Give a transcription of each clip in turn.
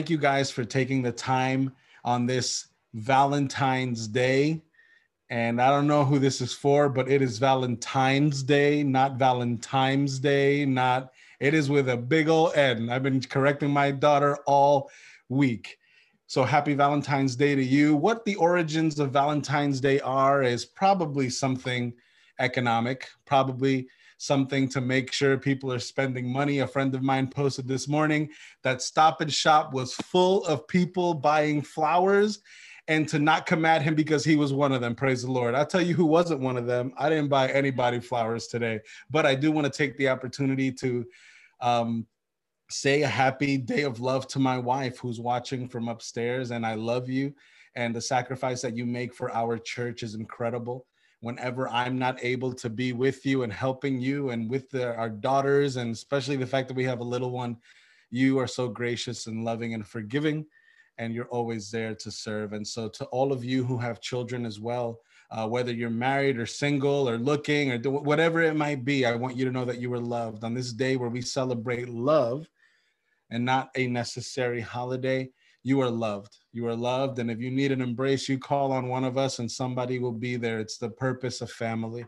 thank you guys for taking the time on this Valentine's Day. And I don't know who this is for, but it is Valentine's Day, not Valentine's Day, not, it is with a big old N. I've been correcting my daughter all week. So happy Valentine's Day to you. What the origins of Valentine's Day are is probably something economic, probably something to make sure people are spending money. A friend of mine posted this morning that Stop and Shop was full of people buying flowers and to not come at him because he was one of them. Praise the Lord. I'll tell you who wasn't one of them. I didn't buy anybody flowers today, but I do want to take the opportunity to um, say a happy day of love to my wife who's watching from upstairs. And I love you. And the sacrifice that you make for our church is incredible whenever I'm not able to be with you and helping you and with the, our daughters, and especially the fact that we have a little one, you are so gracious and loving and forgiving, and you're always there to serve. And so, to all of you who have children as well, uh, whether you're married or single or looking or do, whatever it might be, I want you to know that you were loved on this day where we celebrate love and not a necessary holiday you are loved. You are loved. And if you need an embrace, you call on one of us and somebody will be there. It's the purpose of family.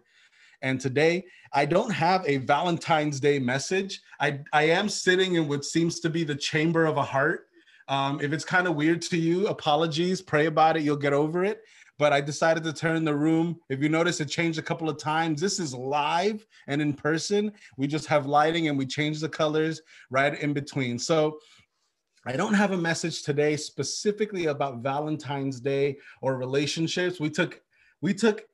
And today, I don't have a Valentine's Day message. I, I am sitting in what seems to be the chamber of a heart. Um, if it's kind of weird to you, apologies, pray about it, you'll get over it. But I decided to turn the room. If you notice, it changed a couple of times. This is live and in person. We just have lighting and we change the colors right in between. So I don't have a message today specifically about Valentine's Day or relationships. We took we took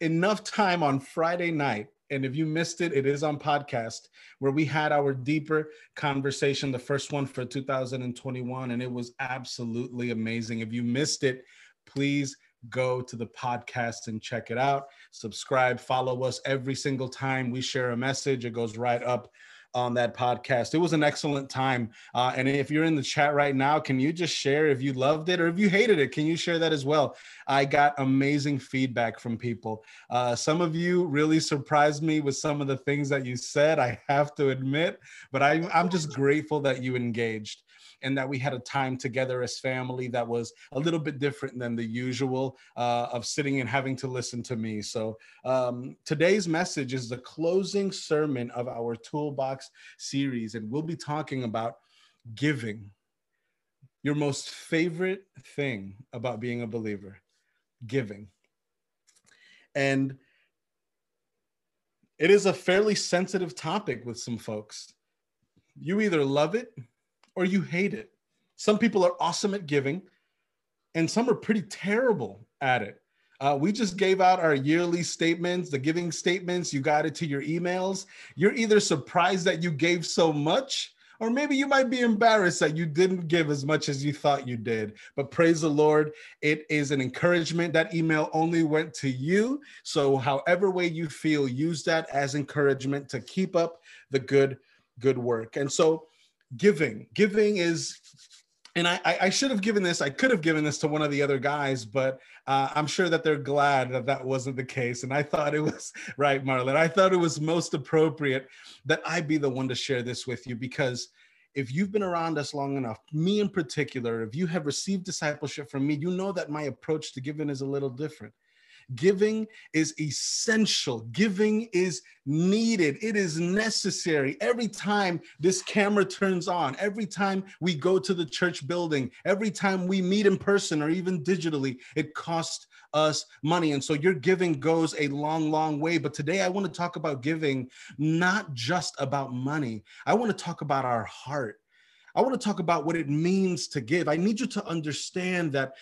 enough time on Friday night and if you missed it, it is on podcast where we had our deeper conversation, the first one for 2021, and it was absolutely amazing. If you missed it, please go to the podcast and check it out. Subscribe, follow us every single time we share a message. It goes right up on that podcast. It was an excellent time. Uh, and if you're in the chat right now, can you just share if you loved it or if you hated it? Can you share that as well? I got amazing feedback from people. Uh, some of you really surprised me with some of the things that you said, I have to admit, but I, I'm just grateful that you engaged and that we had a time together as family that was a little bit different than the usual uh, of sitting and having to listen to me. So um, today's message is the closing sermon of our Toolbox series, and we'll be talking about giving. Your most favorite thing about being a believer, giving. And it is a fairly sensitive topic with some folks. You either love it or you hate it. Some people are awesome at giving, and some are pretty terrible at it. Uh, we just gave out our yearly statements, the giving statements. You got it to your emails. You're either surprised that you gave so much, or maybe you might be embarrassed that you didn't give as much as you thought you did. But praise the Lord, it is an encouragement. That email only went to you. So, however way you feel, use that as encouragement to keep up the good, good work. And so, giving. Giving is, and I, I should have given this, I could have given this to one of the other guys, but uh, I'm sure that they're glad that that wasn't the case. And I thought it was, right, Marlon, I thought it was most appropriate that I be the one to share this with you because if you've been around us long enough, me in particular, if you have received discipleship from me, you know that my approach to giving is a little different. Giving is essential. Giving is needed. It is necessary. Every time this camera turns on, every time we go to the church building, every time we meet in person or even digitally, it costs us money. And so your giving goes a long, long way. But today I want to talk about giving, not just about money. I want to talk about our heart. I want to talk about what it means to give. I need you to understand that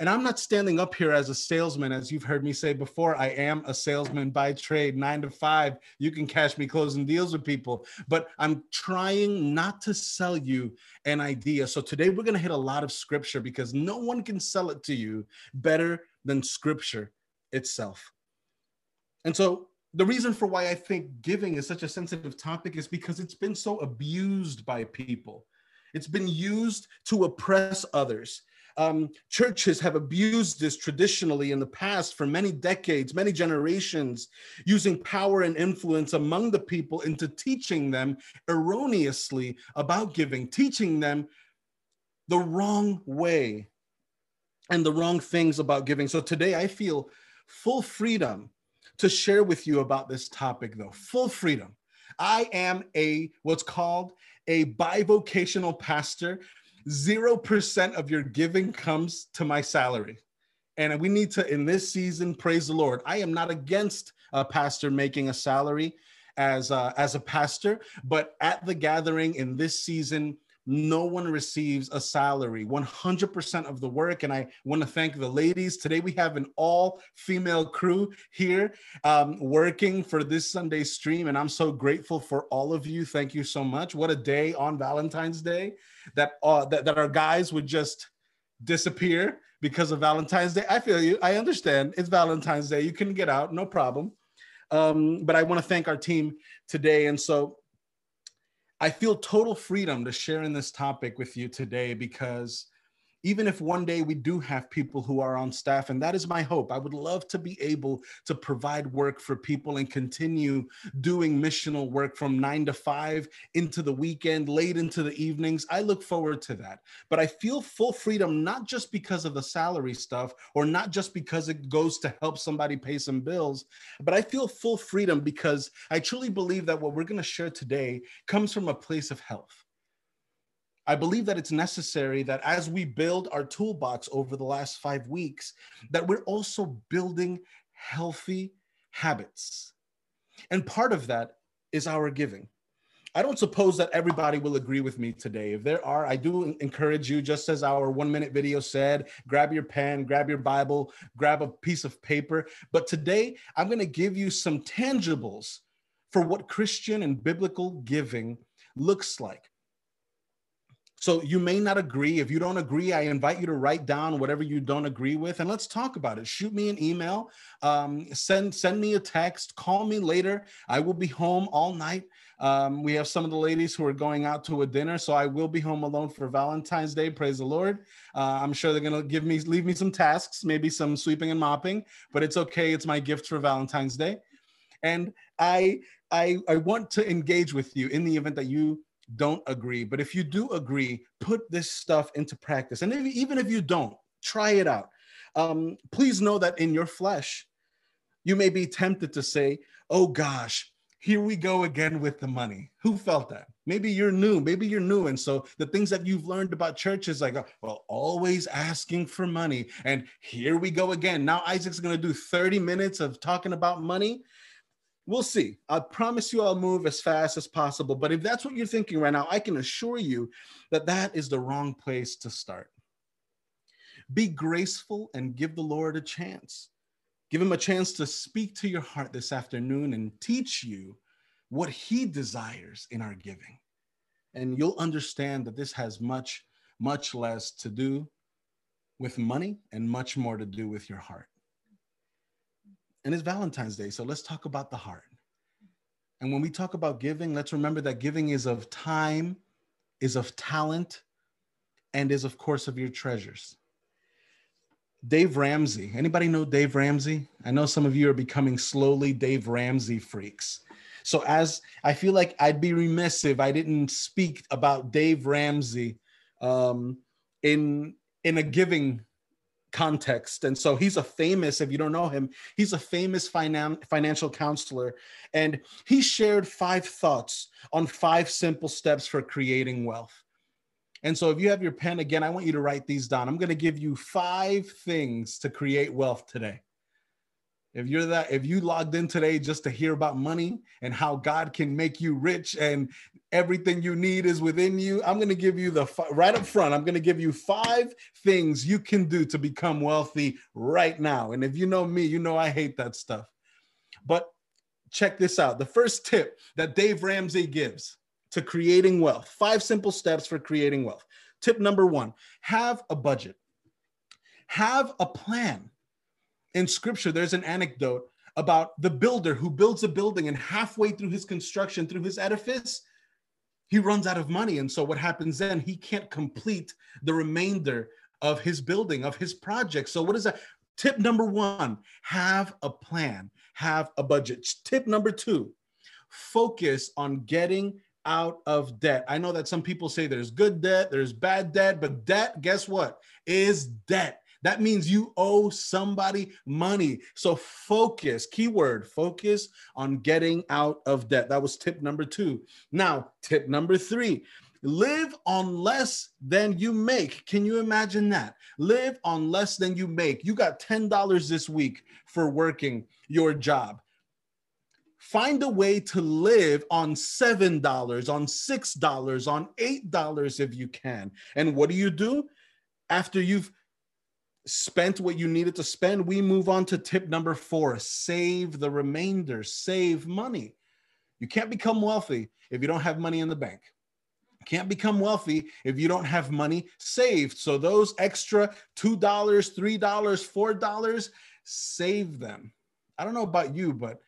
and I'm not standing up here as a salesman, as you've heard me say before. I am a salesman by trade, nine to five. You can catch me closing deals with people, but I'm trying not to sell you an idea. So today we're going to hit a lot of scripture because no one can sell it to you better than scripture itself. And so the reason for why I think giving is such a sensitive topic is because it's been so abused by people. It's been used to oppress others. Um, churches have abused this traditionally in the past for many decades, many generations, using power and influence among the people into teaching them erroneously about giving, teaching them the wrong way and the wrong things about giving. So today I feel full freedom to share with you about this topic, though. Full freedom. I am a what's called a bivocational pastor. 0% of your giving comes to my salary. And we need to, in this season, praise the Lord. I am not against a pastor making a salary as a, as a pastor, but at the gathering in this season, no one receives a salary 100% of the work. And i want to thank the ladies. Today we have an all female crew here um, working for this sunday stream. And i'm so grateful for all of you. Thank you so much. What a day on valentine's day that uh, that, that our guys would just disappear because of valentine's day. I feel you. I understand. It's valentine's day. You can get out. No problem. Um, but i want to thank our team today. And so I feel total freedom to share in this topic with you today because even if one day we do have people who are on staff, and that is my hope, I would love to be able to provide work for people and continue doing missional work from nine to five into the weekend, late into the evenings. I look forward to that. But I feel full freedom, not just because of the salary stuff or not just because it goes to help somebody pay some bills, but I feel full freedom because I truly believe that what we're going to share today comes from a place of health I believe that it's necessary that as we build our toolbox over the last five weeks, that we're also building healthy habits. And part of that is our giving. I don't suppose that everybody will agree with me today. If there are, I do encourage you, just as our one minute video said, grab your pen, grab your Bible, grab a piece of paper. But today, I'm going to give you some tangibles for what Christian and biblical giving looks like. So you may not agree. If you don't agree, I invite you to write down whatever you don't agree with, and let's talk about it. Shoot me an email, um, send send me a text, call me later. I will be home all night. Um, we have some of the ladies who are going out to a dinner, so I will be home alone for Valentine's Day. Praise the Lord. Uh, I'm sure they're gonna give me leave me some tasks, maybe some sweeping and mopping, but it's okay. It's my gift for Valentine's Day, and I I I want to engage with you in the event that you don't agree. But if you do agree, put this stuff into practice. And if, even if you don't, try it out. Um, please know that in your flesh, you may be tempted to say, oh gosh, here we go again with the money. Who felt that? Maybe you're new. Maybe you're new. And so the things that you've learned about church is like, well, always asking for money. And here we go again. Now Isaac's going to do 30 minutes of talking about money we'll see. I promise you I'll move as fast as possible. But if that's what you're thinking right now, I can assure you that that is the wrong place to start. Be graceful and give the Lord a chance. Give him a chance to speak to your heart this afternoon and teach you what he desires in our giving. And you'll understand that this has much, much less to do with money and much more to do with your heart. And it's Valentine's Day, so let's talk about the heart. And when we talk about giving, let's remember that giving is of time, is of talent, and is of course of your treasures. Dave Ramsey. Anybody know Dave Ramsey? I know some of you are becoming slowly Dave Ramsey freaks. So as I feel like I'd be remiss if I didn't speak about Dave Ramsey um, in in a giving context. And so he's a famous, if you don't know him, he's a famous finan- financial counselor. And he shared five thoughts on five simple steps for creating wealth. And so if you have your pen again, I want you to write these down. I'm going to give you five things to create wealth today. If you're that, if you logged in today just to hear about money and how God can make you rich and everything you need is within you, I'm going to give you the right up front. I'm going to give you five things you can do to become wealthy right now. And if you know me, you know I hate that stuff. But check this out. The first tip that Dave Ramsey gives to creating wealth, five simple steps for creating wealth. Tip number one have a budget, have a plan in scripture, there's an anecdote about the builder who builds a building and halfway through his construction, through his edifice, he runs out of money. And so what happens then? He can't complete the remainder of his building, of his project. So what is that? Tip number one, have a plan, have a budget. Tip number two, focus on getting out of debt. I know that some people say there's good debt, there's bad debt, but debt, guess what? Is debt. That means you owe somebody money. So focus, keyword, focus on getting out of debt. That was tip number two. Now, tip number three live on less than you make. Can you imagine that? Live on less than you make. You got $10 this week for working your job. Find a way to live on $7, on $6, on $8 if you can. And what do you do? After you've spent what you needed to spend, we move on to tip number four save the remainder, save money. You can't become wealthy if you don't have money in the bank. You can't become wealthy if you don't have money saved. So, those extra $2, $3, $4, save them. I don't know about you, but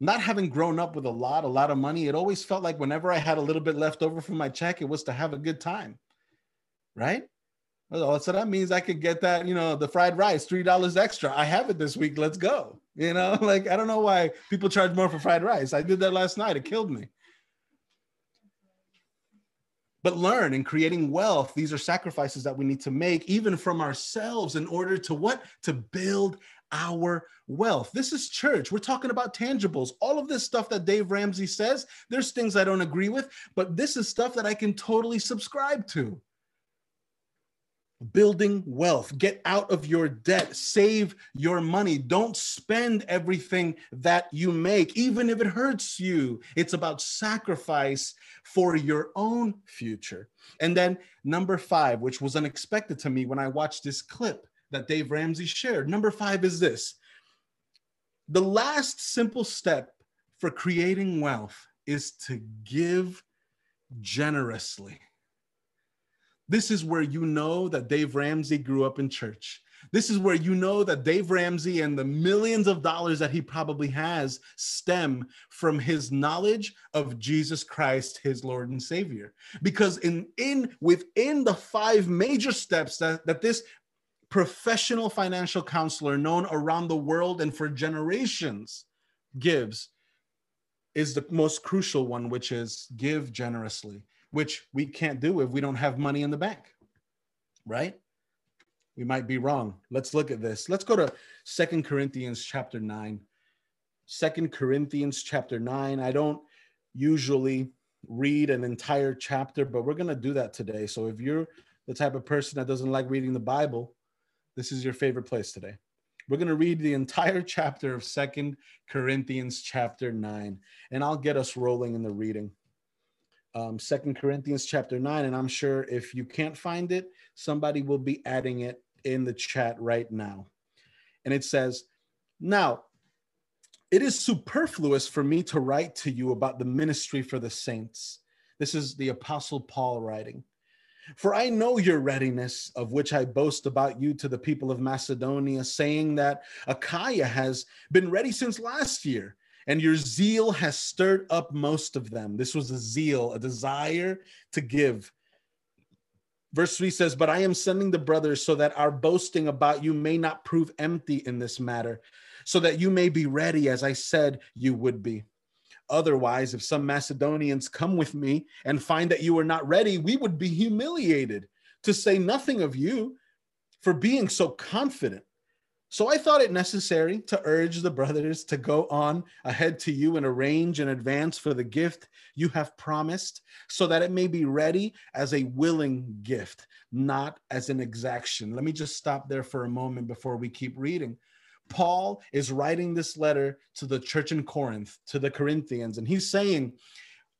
not having grown up with a lot, a lot of money, it always felt like whenever I had a little bit left over from my check, it was to have a good time. Right? Oh, so that means I could get that, you know, the fried rice, three dollars extra. I have it this week. Let's go. You know, like I don't know why people charge more for fried rice. I did that last night. It killed me. But learn in creating wealth, these are sacrifices that we need to make, even from ourselves, in order to what? To build our wealth. This is church. We're talking about tangibles. All of this stuff that Dave Ramsey says, there's things I don't agree with, but this is stuff that I can totally subscribe to building wealth. Get out of your debt. Save your money. Don't spend everything that you make, even if it hurts you. It's about sacrifice for your own future. And then, number five, which was unexpected to me when I watched this clip that Dave Ramsey shared. Number five is this the last simple step for creating wealth is to give generously. This is where you know that Dave Ramsey grew up in church. This is where you know that Dave Ramsey and the millions of dollars that he probably has stem from his knowledge of Jesus Christ, his Lord and Savior. Because in, in within the five major steps that, that this professional financial counselor known around the world and for generations gives is the most crucial one, which is give generously which we can't do if we don't have money in the bank, right? We might be wrong. Let's look at this. Let's go to Second Corinthians chapter 9. Second Corinthians chapter 9. I don't usually read an entire chapter, but we're going to do that today. So if you're the type of person that doesn't like reading the Bible, this is your favorite place today. We're going to read the entire chapter of Second Corinthians chapter 9, and I'll get us rolling in the reading um, Second Corinthians chapter nine, and I'm sure if you can't find it, somebody will be adding it in the chat right now. And it says, "Now, it is superfluous for me to write to you about the ministry for the saints." This is the Apostle Paul writing. For I know your readiness, of which I boast about you to the people of Macedonia, saying that Achaia has been ready since last year and your zeal has stirred up most of them. This was a zeal, a desire to give. Verse 3 says, But I am sending the brothers so that our boasting about you may not prove empty in this matter, so that you may be ready as I said you would be. Otherwise, if some Macedonians come with me and find that you are not ready, we would be humiliated, to say nothing of you for being so confident. So I thought it necessary to urge the brothers to go on ahead to you and arrange in advance for the gift you have promised, so that it may be ready as a willing gift, not as an exaction. Let me just stop there for a moment before we keep reading. Paul is writing this letter to the church in Corinth, to the Corinthians, and he's saying,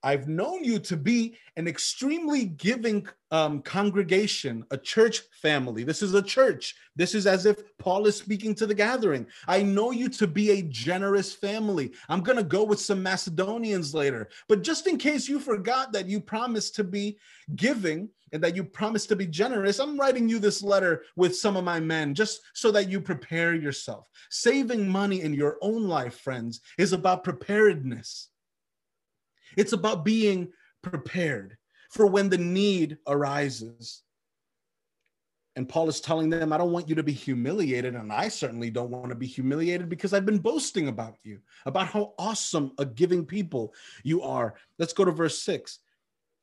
I've known you to be an extremely giving um, congregation, a church family. This is a church. This is as if Paul is speaking to the gathering. I know you to be a generous family. I'm going to go with some Macedonians later. But just in case you forgot that you promised to be giving and that you promised to be generous, I'm writing you this letter with some of my men just so that you prepare yourself. Saving money in your own life, friends, is about preparedness. It's about being prepared for when the need arises. And Paul is telling them, I don't want you to be humiliated. And I certainly don't want to be humiliated because I've been boasting about you, about how awesome a giving people you are. Let's go to verse six.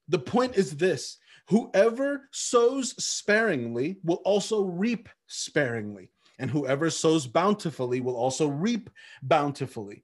The point is this whoever sows sparingly will also reap sparingly, and whoever sows bountifully will also reap bountifully.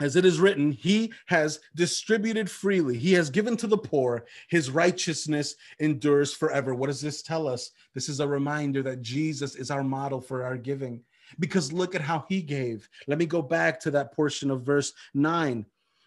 as it is written, he has distributed freely. He has given to the poor. His righteousness endures forever. What does this tell us? This is a reminder that Jesus is our model for our giving. Because look at how he gave. Let me go back to that portion of verse 9.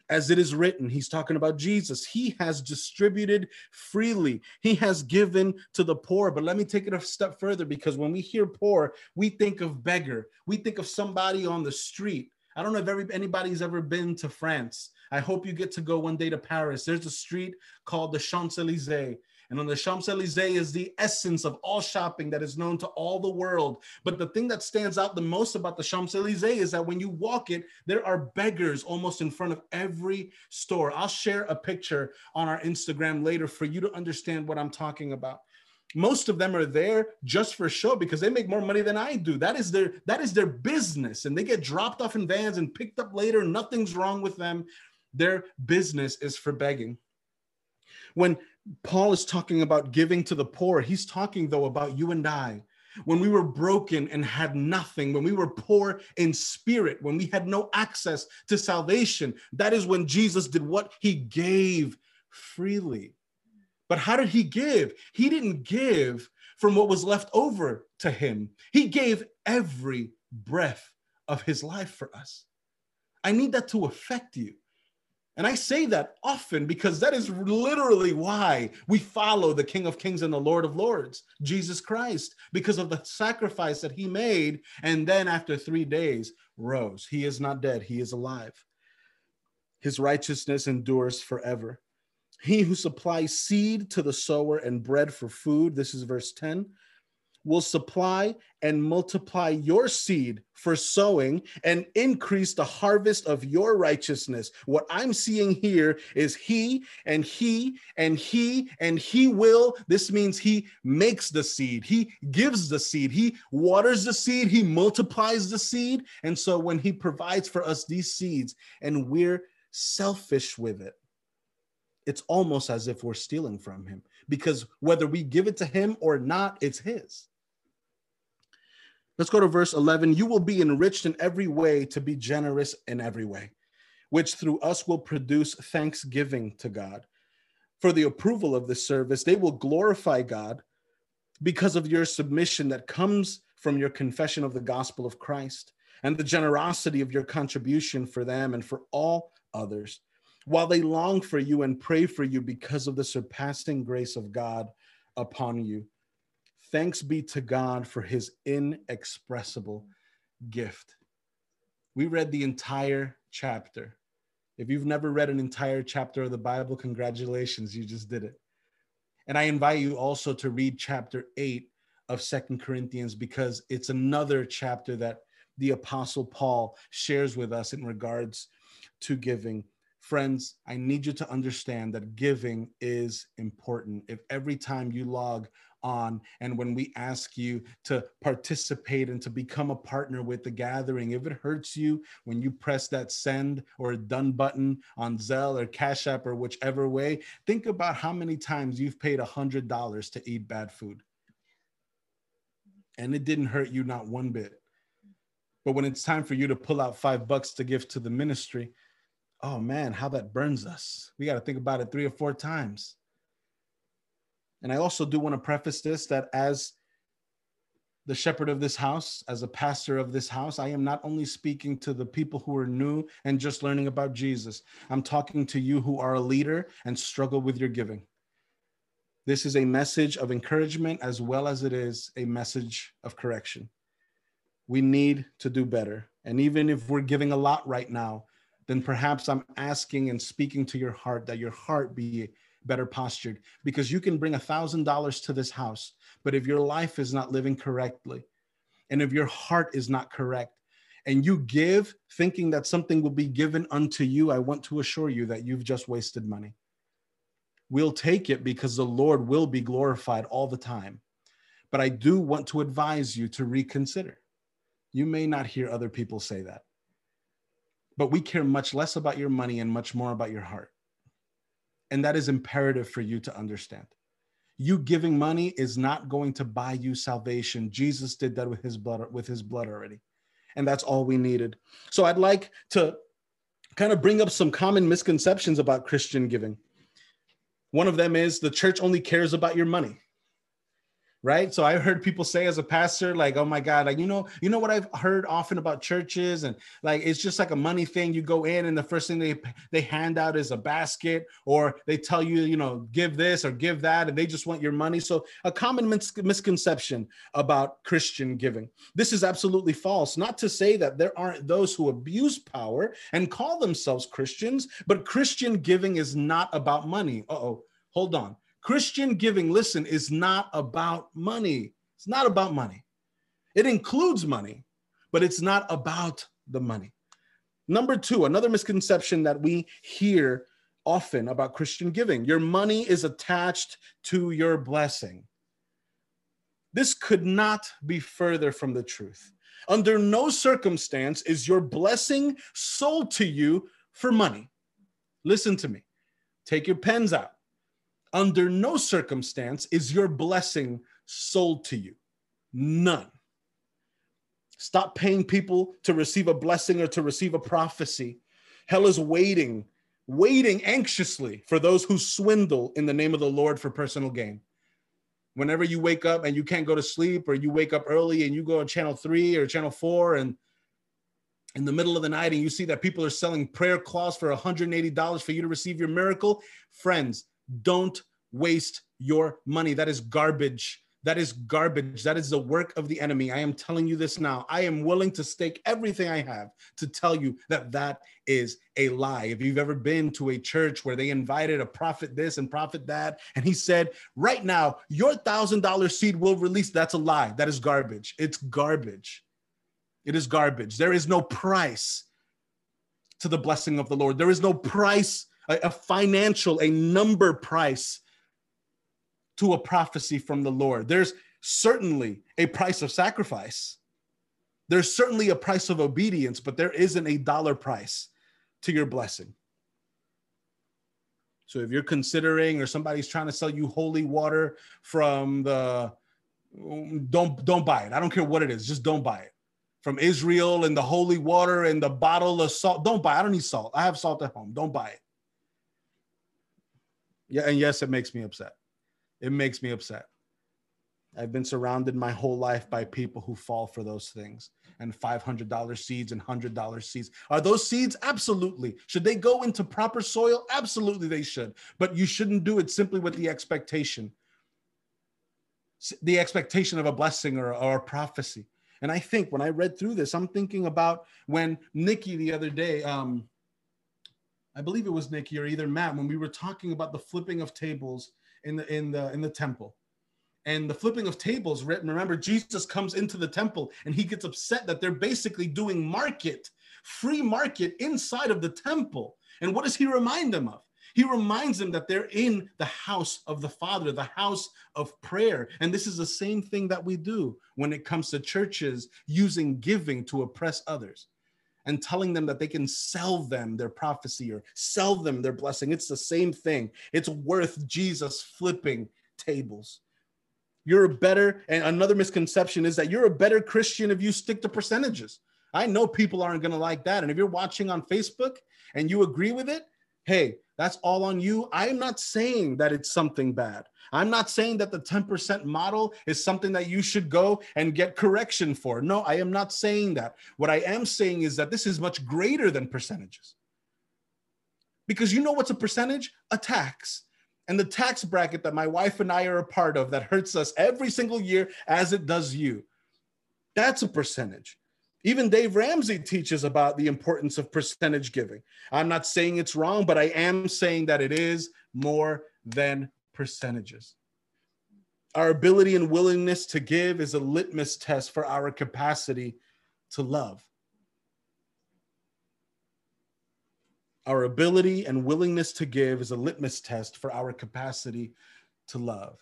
As it is written, he's talking about Jesus. He has distributed freely, he has given to the poor. But let me take it a step further because when we hear poor, we think of beggar, we think of somebody on the street. I don't know if every, anybody's ever been to France. I hope you get to go one day to Paris. There's a street called the Champs Elysees. And on the Champs Elysees is the essence of all shopping that is known to all the world. But the thing that stands out the most about the Champs Elysees is that when you walk it, there are beggars almost in front of every store. I'll share a picture on our Instagram later for you to understand what I'm talking about most of them are there just for show because they make more money than I do. That is their that is their business and they get dropped off in vans and picked up later. Nothing's wrong with them. Their business is for begging. When Paul is talking about giving to the poor, he's talking though about you and I. When we were broken and had nothing, when we were poor in spirit, when we had no access to salvation, that is when Jesus did what he gave freely. But how did he give? He didn't give from what was left over to him, he gave every breath of his life for us. I need that to affect you. And I say that often because that is literally why we follow the King of Kings and the Lord of Lords, Jesus Christ, because of the sacrifice that he made. And then after three days, rose. He is not dead, he is alive. His righteousness endures forever. He who supplies seed to the sower and bread for food, this is verse 10, will supply and multiply your seed for sowing and increase the harvest of your righteousness. What I'm seeing here is he and he and he and he will. This means he makes the seed, he gives the seed, he waters the seed, he multiplies the seed. And so when he provides for us these seeds and we're selfish with it, it's almost as if we're stealing from him because whether we give it to him or not, it's his. Let's go to verse 11. You will be enriched in every way to be generous in every way, which through us will produce thanksgiving to God. For the approval of this service, they will glorify God because of your submission that comes from your confession of the gospel of Christ and the generosity of your contribution for them and for all others while they long for you and pray for you because of the surpassing grace of God upon you. Thanks be to God for his inexpressible gift. We read the entire chapter. If you've never read an entire chapter of the Bible, congratulations, you just did it. And I invite you also to read chapter 8 of Second Corinthians because it's another chapter that the Apostle Paul shares with us in regards to giving. Friends, I need you to understand that giving is important. If every time you log on and when we ask you to participate and to become a partner with the gathering, if it hurts you when you press that send or done button on Zelle or Cash App or whichever way, think about how many times you've paid a $100 to eat bad food. And it didn't hurt you not one bit. But when it's time for you to pull out five bucks to give to the ministry, oh man, how that burns us. We got to think about it three or four times. And I also do want to preface this that as the shepherd of this house, as a pastor of this house, I am not only speaking to the people who are new and just learning about Jesus, I'm talking to you who are a leader and struggle with your giving. This is a message of encouragement as well as it is a message of correction. we need to do better. And even if we're giving a lot right now, then perhaps I'm asking and speaking to your heart that your heart be better postured because you can bring a thousand dollars to this house, but if your life is not living correctly and if your heart is not correct, and you give thinking that something will be given unto you, I want to assure you that you've just wasted money. We'll take it because the Lord will be glorified all the time. But I do want to advise you to reconsider. You may not hear other people say that, but we care much less about your money and much more about your heart. And that is imperative for you to understand. You giving money is not going to buy you salvation. Jesus did that with his blood with his blood already and that's all we needed. So I'd like to kind of bring up some common misconceptions about Christian giving. One of them is the church only cares about your money right? So i heard people say as a pastor like oh my god like you know you know what i've heard often about churches? And like it's just like a money thing. You go in and the first thing they they hand out is a basket or they tell you you know give this or give that and they just want your money. So a common mis- misconception about christian giving. This is absolutely false. Not to say that there aren't those who abuse power and call themselves christians but christian giving is not about money. Uh-oh hold on Christian giving, listen, is not about money. It's not about money. It includes money, but it's not about the money. Number two, another misconception that we hear often about Christian giving your money is attached to your blessing. This could not be further from the truth. Under no circumstance is your blessing sold to you for money. Listen to me. Take your pens out under no circumstance is your blessing sold to you. None. Stop paying people to receive a blessing or to receive a prophecy. Hell is waiting, waiting anxiously for those who swindle in the name of the Lord for personal gain. Whenever you wake up and you can't go to sleep, or you wake up early and you go on channel three or channel four, and in the middle of the night, and you see that people are selling prayer cloths for $180 for you to receive your miracle, friends, don't waste your money. That is garbage. That is garbage. That is the work of the enemy. I am telling you this now. I am willing to stake everything I have to tell you that that is a lie. If you've ever been to a church where they invited a prophet this and prophet that, and he said, right now, your thousand dollar seed will release, that's a lie. That is garbage. It's garbage. It is garbage. There is no price to the blessing of the Lord. There is no price a, a financial, a number price to a prophecy from the Lord. There's certainly a price of sacrifice. There's certainly a price of obedience, but there isn't a dollar price to your blessing. So if you're considering or somebody's trying to sell you holy water from the don't don't buy it. I don't care what it is, just don't buy it. From Israel and the holy water and the bottle of salt, don't buy. It. I don't need salt. I have salt at home. Don't buy it. Yeah, and yes, it makes me upset. It makes me upset. I've been surrounded my whole life by people who fall for those things and $500 seeds and $100 seeds. Are those seeds? Absolutely. Should they go into proper soil? Absolutely, they should. But you shouldn't do it simply with the expectation, the expectation of a blessing or, or a prophecy. And I think when I read through this, I'm thinking about when Nikki the other day, um, I believe it was Nikki or either Matt when we were talking about the flipping of tables in the in the in the temple. And the flipping of tables, remember, Jesus comes into the temple and he gets upset that they're basically doing market, free market inside of the temple. And what does he remind them of? He reminds them that they're in the house of the Father, the house of prayer. And this is the same thing that we do when it comes to churches using giving to oppress others and telling them that they can sell them their prophecy or sell them their blessing. It's the same thing. It's worth Jesus flipping tables. You're a better, and another misconception is that you're a better Christian if you stick to percentages. I know people aren't going to like that. And if you're watching on Facebook and you agree with it, hey, that's all on you. I'm not saying that it's something bad. I'm not saying that the 10% model is something that you should go and get correction for. No, I am not saying that. What I am saying is that this is much greater than percentages. Because you know what's a percentage? A tax. And the tax bracket that my wife and I are a part of that hurts us every single year as it does you That's a percentage. Even Dave Ramsey teaches about the importance of percentage giving. I'm not saying it's wrong, but I am saying that it is more than percentages. Our ability and willingness to give is a litmus test for our capacity to love. Our ability and willingness to give is a litmus test for our capacity to love.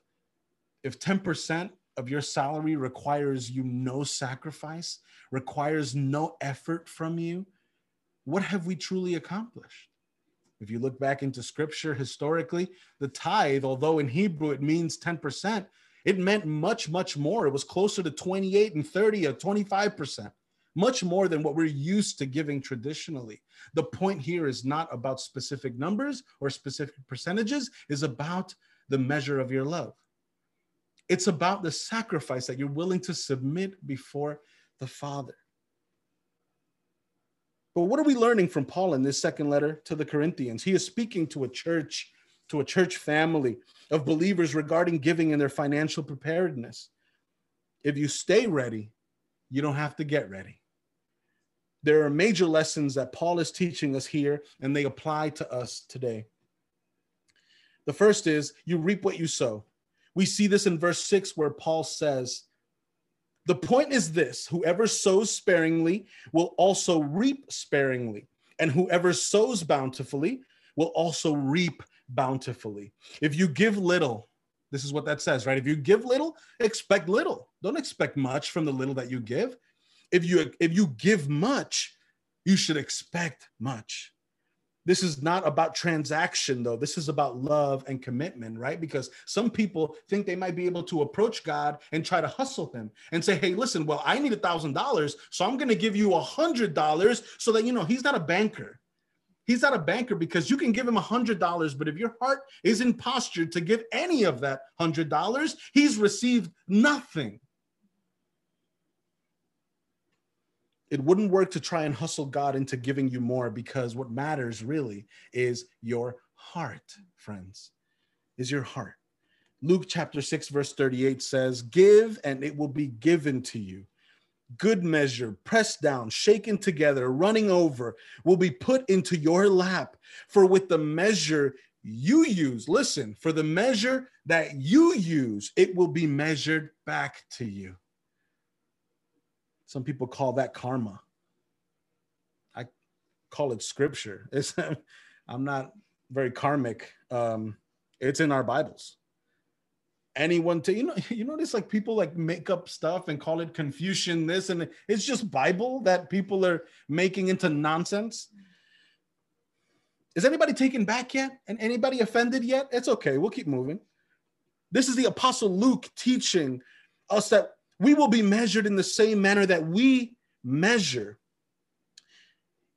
If 10% of your salary requires you no sacrifice, requires no effort from you, what have we truly accomplished? If you look back into scripture historically, the tithe, although in Hebrew it means 10%, it meant much, much more. It was closer to 28 and 30 or 25%, much more than what we're used to giving traditionally. The point here is not about specific numbers or specific percentages, is about the measure of your love. It's about the sacrifice that you're willing to submit before the Father. But what are we learning from Paul in this second letter to the Corinthians? He is speaking to a church, to a church family of believers regarding giving and their financial preparedness. If you stay ready, you don't have to get ready. There are major lessons that Paul is teaching us here, and they apply to us today. The first is you reap what you sow. We see this in verse 6 where Paul says, The point is this whoever sows sparingly will also reap sparingly, and whoever sows bountifully will also reap bountifully. If you give little, this is what that says, right? If you give little, expect little. Don't expect much from the little that you give. If you if you give much, you should expect much. This is not about transaction, though. This is about love and commitment, right? Because some people think they might be able to approach God and try to hustle him and say, hey, listen, well, I need a thousand dollars, so I'm going to give you a hundred dollars so that, you know, he's not a banker. He's not a banker because you can give him a hundred dollars, but if your heart isn't postured to give any of that hundred dollars, he's received nothing. It wouldn't work to try and hustle God into giving you more because what matters really is your heart, friends, is your heart. Luke chapter 6, verse 38 says, Give and it will be given to you. Good measure, pressed down, shaken together, running over, will be put into your lap. For with the measure you use, listen, for the measure that you use, it will be measured back to you. Some people call that karma. I call it scripture. It's, I'm not very karmic. Um, it's in our Bibles. Anyone to you know you notice like people like make up stuff and call it Confucian this and it's just Bible that people are making into nonsense. Is anybody taken back yet? And anybody offended yet? It's okay. We'll keep moving. This is the Apostle Luke teaching us that we will be measured in the same manner that we measure.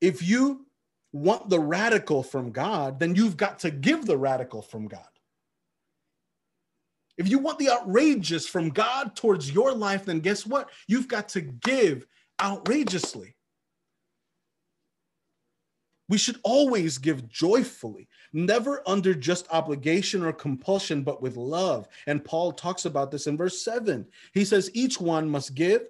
If you want the radical from God, then you've got to give the radical from God. If you want the outrageous from God towards your life, then guess what? You've got to give outrageously. We should always give joyfully, never under just obligation or compulsion, but with love. And Paul talks about this in verse 7. He says, Each one must give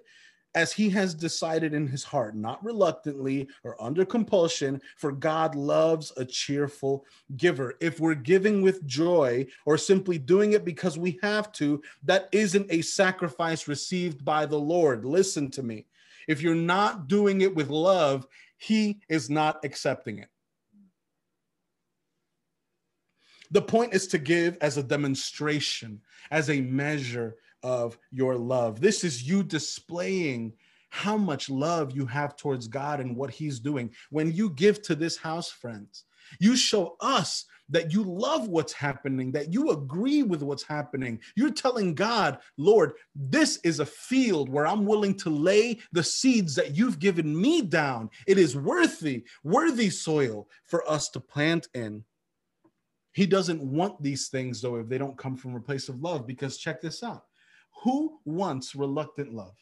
as he has decided in his heart, not reluctantly or under compulsion, for God loves a cheerful giver. If we're giving with joy or simply doing it because we have to, that isn't a sacrifice received by the Lord. Listen to me. If you're not doing it with love, he is not accepting it. The point is to give as a demonstration, as a measure of your love. This is you displaying how much love you have towards God and what He's doing. When you give to this house, friends, you show us that you love what's happening, that you agree with what's happening. You're telling God, Lord, this is a field where I'm willing to lay the seeds that you've given me down. It is worthy, worthy soil for us to plant in. He doesn't want these things, though, if they don't come from a place of love, because check this out. Who wants reluctant love?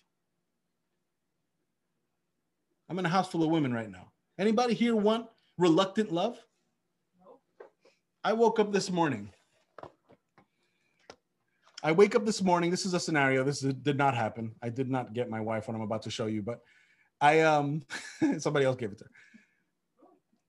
I'm in a house full of women right now. Anybody here want reluctant love? I woke up this morning. I wake up this morning. This is a scenario. This did not happen. I did not get my wife what I'm about to show you, but I um somebody else gave it to her.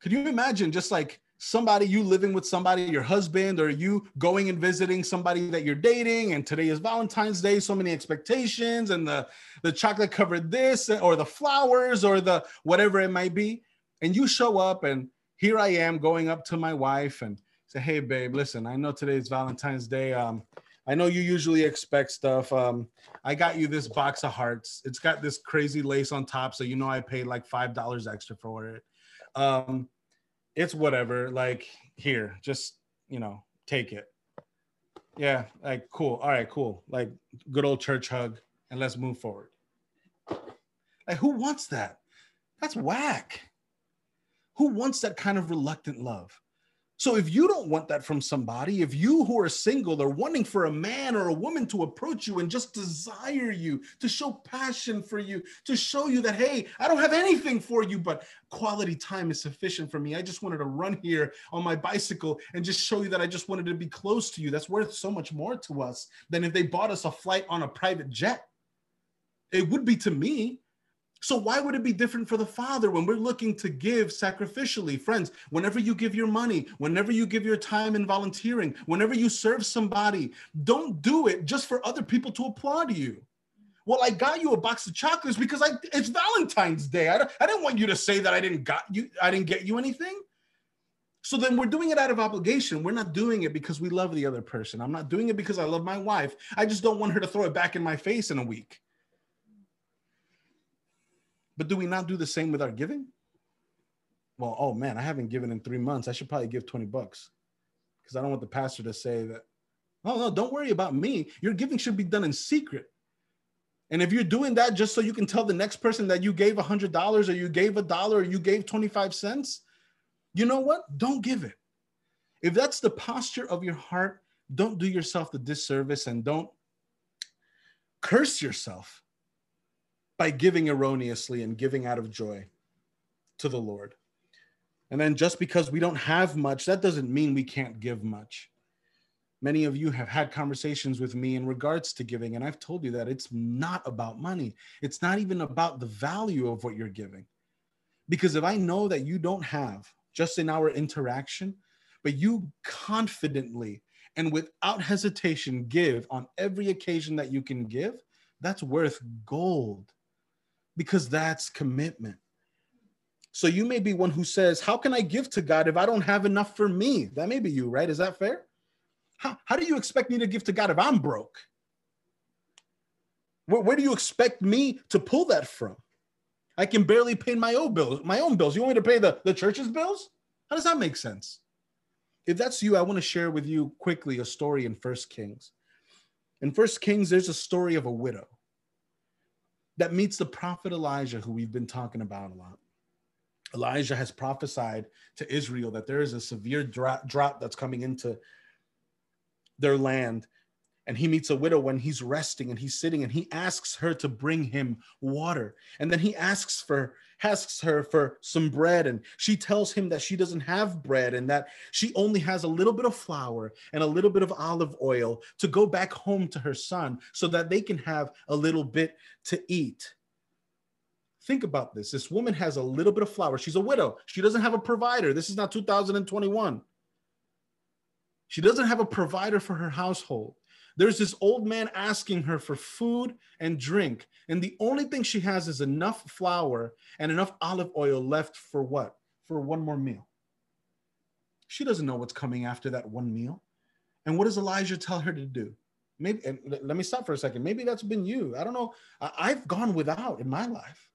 Could you imagine just like somebody you living with somebody, your husband, or you going and visiting somebody that you're dating, and today is Valentine's Day, so many expectations, and the the chocolate covered this, or the flowers, or the whatever it might be, and you show up, and here I am going up to my wife and say, "Hey, babe, listen, I know today's Valentine's Day. Um, I know you usually expect stuff. Um, I got you this box of hearts. It's got this crazy lace on top, so you know I paid like five dollars extra for it. Um, it's whatever. Like here, just you know, take it. Yeah, like cool. All right, cool. Like good old church hug, and let's move forward. Like who wants that? That's whack. Who wants that kind of reluctant love? So if you don't want that from somebody, if you who are single are wanting for a man or a woman to approach you and just desire you, to show passion for you, to show you that, hey, I don't have anything for you, but quality time is sufficient for me. I just wanted to run here on my bicycle and just show you that I just wanted to be close to you. That's worth so much more to us than if they bought us a flight on a private jet. It would be to me, so, why would it be different for the Father when we're looking to give sacrificially? Friends, whenever you give your money, whenever you give your time in volunteering, whenever you serve somebody, don't do it just for other people to applaud you. Well, I got you a box of chocolates because I, it's Valentine's Day. I, I didn't want you to say that I didn't got you, I didn't get you anything. So then we're doing it out of obligation. We're not doing it because we love the other person. I'm not doing it because I love my wife. I just don't want her to throw it back in my face in a week. But do we not do the same with our giving? Well, oh man, I haven't given in three months. I should probably give 20 bucks because I don't want the pastor to say that, oh no, don't worry about me. Your giving should be done in secret. And if you're doing that just so you can tell the next person that you gave $100 or you gave a dollar or you gave 25 cents, you know what? Don't give it. If that's the posture of your heart, don't do yourself the disservice and don't curse yourself by giving erroneously and giving out of joy to the Lord. And then just because we don't have much, that doesn't mean we can't give much. Many of you have had conversations with me in regards to giving, and I've told you that it's not about money. It's not even about the value of what you're giving. Because if I know that you don't have just in our interaction, but you confidently and without hesitation give on every occasion that you can give, that's worth gold because that's commitment. So you may be one who says, How can I give to God if I don't have enough for me? That may be you, right? Is that fair? How, how do you expect me to give to God if I'm broke? Where, where do you expect me to pull that from? I can barely pay my own bills. My own bills. You want me to pay the, the church's bills? How does that make sense? If that's you, I want to share with you quickly a story in First Kings. In First Kings, there's a story of a widow that meets the prophet Elijah, who we've been talking about a lot. Elijah has prophesied to Israel that there is a severe drought, that's coming into their land. And he meets a widow when he's resting and he's sitting and he asks her to bring him water. And then he asks for asks her for some bread and she tells him that she doesn't have bread and that she only has a little bit of flour and a little bit of olive oil to go back home to her son so that they can have a little bit to eat. Think about this. This woman has a little bit of flour. She's a widow. She doesn't have a provider. This is not 2021. She doesn't have a provider for her household. There's this old man asking her for food and drink. And the only thing she has is enough flour and enough olive oil left for what? For one more meal. She doesn't know what's coming after that one meal. And what does Elijah tell her to do? Maybe, and let me stop for a second. Maybe that's been you. I don't know. I've gone without in my life.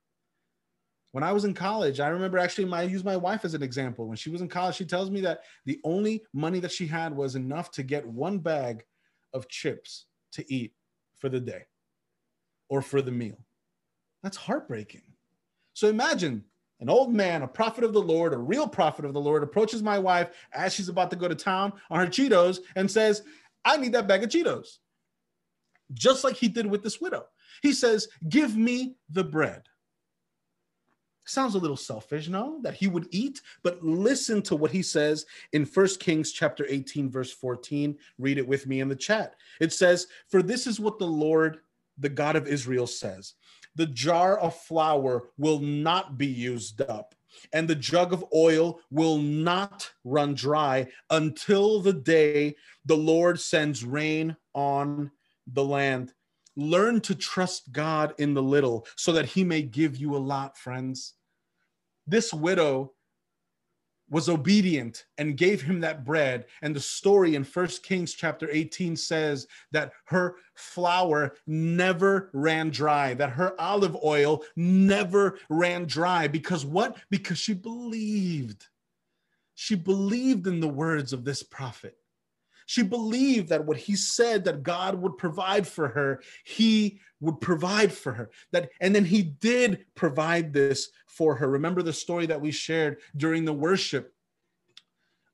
When I was in college, I remember actually my, I use my wife as an example. When she was in college, she tells me that the only money that she had was enough to get one bag of chips to eat for the day or for the meal. That's heartbreaking. So imagine an old man, a prophet of the Lord, a real prophet of the Lord, approaches my wife as she's about to go to town on her Cheetos and says, I need that bag of Cheetos. Just like he did with this widow. He says, Give me the bread. Sounds a little selfish, no? That he would eat, but listen to what he says in First Kings chapter 18 verse 14. Read it with me in the chat. It says, "For this is what the Lord, the God of Israel says: The jar of flour will not be used up, and the jug of oil will not run dry until the day the Lord sends rain on the land." Learn to trust God in the little so that he may give you a lot, friends. This widow was obedient and gave him that bread. And the story in First kings chapter 18 says that her flour never ran dry that her olive oil never ran dry. Because what? Because she believed. She believed in the words of this prophet she believed that what he said that God would provide for her, he would provide for her. That and then he did provide this for her. Remember the story that we shared during the worship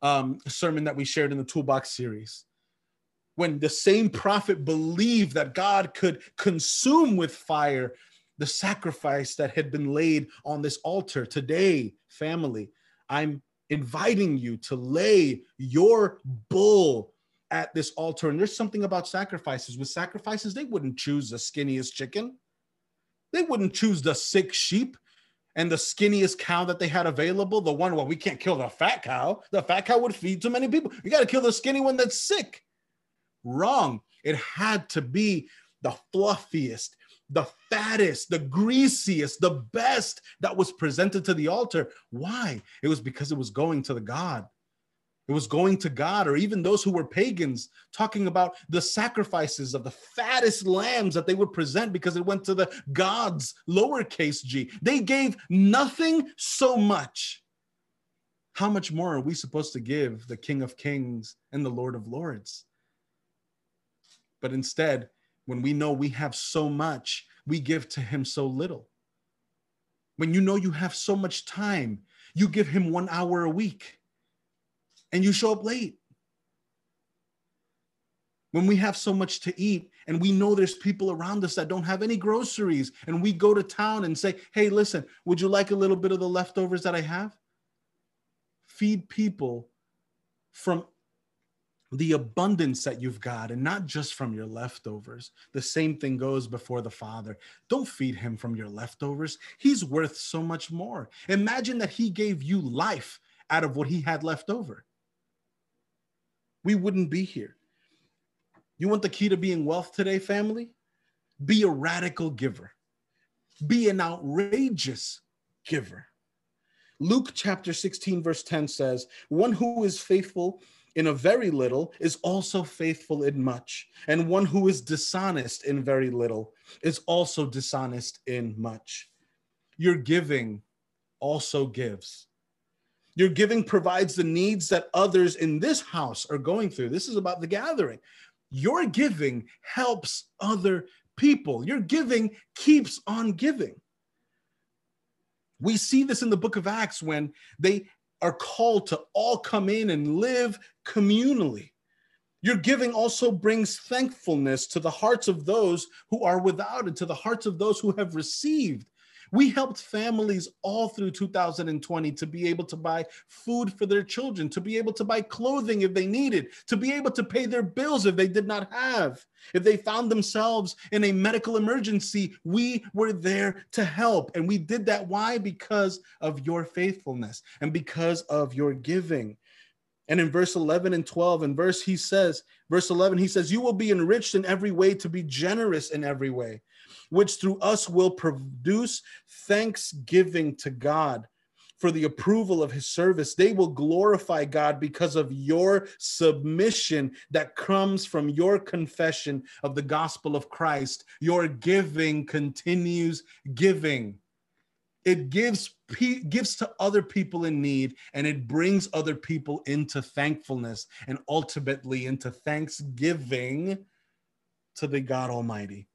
um, sermon that we shared in the toolbox series. When the same prophet believed that God could consume with fire the sacrifice that had been laid on this altar. Today, family, I'm inviting you to lay your bull at this altar. And there's something about sacrifices. With sacrifices, they wouldn't choose the skinniest chicken, they wouldn't choose the sick sheep and the skinniest cow that they had available. The one, well, we can't kill the fat cow. The fat cow would feed too many people. You got to kill the skinny one that's sick. Wrong. It had to be the fluffiest, the fattest, the greasiest, the best that was presented to the altar. Why? It was because it was going to the God it was going to God, or even those who were pagans, talking about the sacrifices of the fattest lambs that they would present because it went to the gods, lowercase g. They gave nothing so much. How much more are we supposed to give the King of Kings and the Lord of Lords? But instead, when we know we have so much, we give to him so little. When you know you have so much time, you give him one hour a week and you show up late. When we have so much to eat and we know there's people around us that don't have any groceries, and we go to town and say, Hey, listen, would you like a little bit of the leftovers that I have? Feed people from the abundance that you've got and not just from your leftovers. The same thing goes before the Father. Don't feed him from your leftovers. He's worth so much more. Imagine that he gave you life out of what he had left over we wouldn't be here. You want the key to being wealth today, family? Be a radical giver, be an outrageous giver. Luke chapter 16, verse 10 says, One who is faithful in a very little is also faithful in much, and one who is dishonest in very little is also dishonest in much. Your giving also gives. Your giving provides the needs that others in this house are going through. This is about the gathering. Your giving helps other people. Your giving keeps on giving. We see this in the book of Acts when they are called to all come in and live communally. Your giving also brings thankfulness to the hearts of those who are without and to the hearts of those who have received. We helped families all through 2020 to be able to buy food for their children, to be able to buy clothing if they needed, to be able to pay their bills if they did not have. If they found themselves in a medical emergency, we were there to help. And we did that. Why? Because of your faithfulness and because of your giving. And in verse 11 and 12, in verse he says, verse 11, he says, You will be enriched in every way to be generous in every way which through us will produce thanksgiving to God for the approval of his service. They will glorify God because of your submission that comes from your confession of the gospel of Christ. Your giving continues giving. It gives gives to other people in need and it brings other people into thankfulness and ultimately into thanksgiving to the God Almighty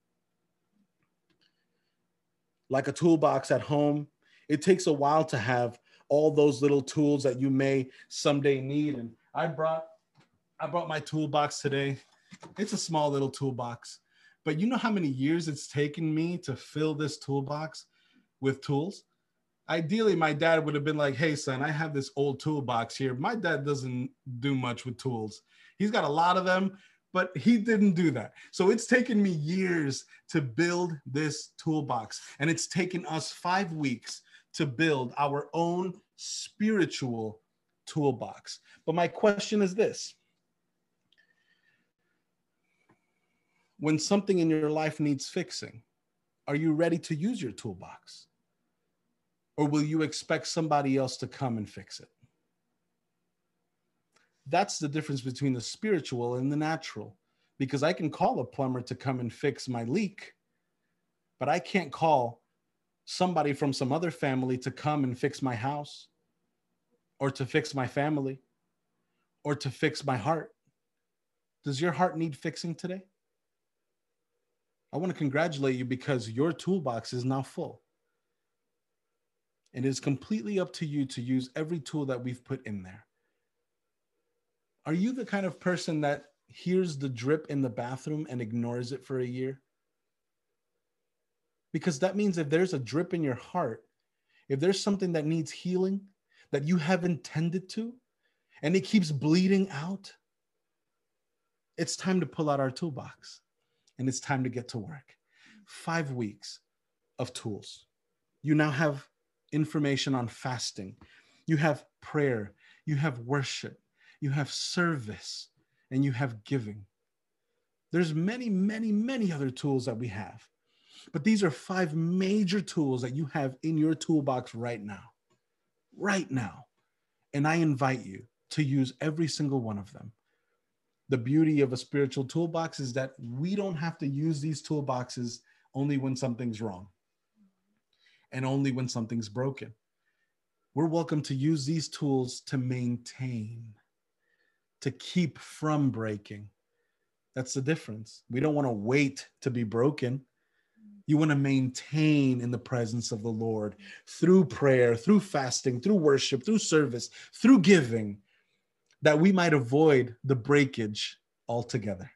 like a toolbox at home. It takes a while to have all those little tools that you may someday need. And I brought I brought my toolbox today. It's a small little toolbox, but you know how many years it's taken me to fill this toolbox with tools? ideally my dad would have been like hey son i have this old toolbox here my dad doesn't do much with tools he's got a lot of them but he didn't do that. So it's taken me years to build this toolbox and it's taken us five weeks to build our own spiritual toolbox. But my question is this. When something in your life needs fixing are you ready to use your toolbox? Or will you expect somebody else to come and fix it? That's the difference between the spiritual and the natural. Because I can call a plumber to come and fix my leak, but I can't call somebody from some other family to come and fix my house or to fix my family or to fix my heart. Does your heart need fixing today? I want to congratulate you because your toolbox is now full. And it is completely up to you to use every tool that we've put in there. Are you the kind of person that hears the drip in the bathroom and ignores it for a year? Because that means if there's a drip in your heart, if there's something that needs healing that you haven't tended to, and it keeps bleeding out, it's time to pull out our toolbox and it's time to get to work. Five weeks of tools. You now have information on fasting, you have prayer, you have worship, you have service, and you have giving. There's many, many, many other tools that we have. But these are five major tools that you have in your toolbox right now. Right now. And I invite you to use every single one of them. The beauty of a spiritual toolbox is that we don't have to use these toolboxes only when something's wrong and only when something's broken. We're welcome to use these tools to maintain, to keep from breaking. That's the difference. We don't want to wait to be broken. You want to maintain in the presence of the Lord through prayer, through fasting, through worship, through service, through giving, that we might avoid the breakage altogether.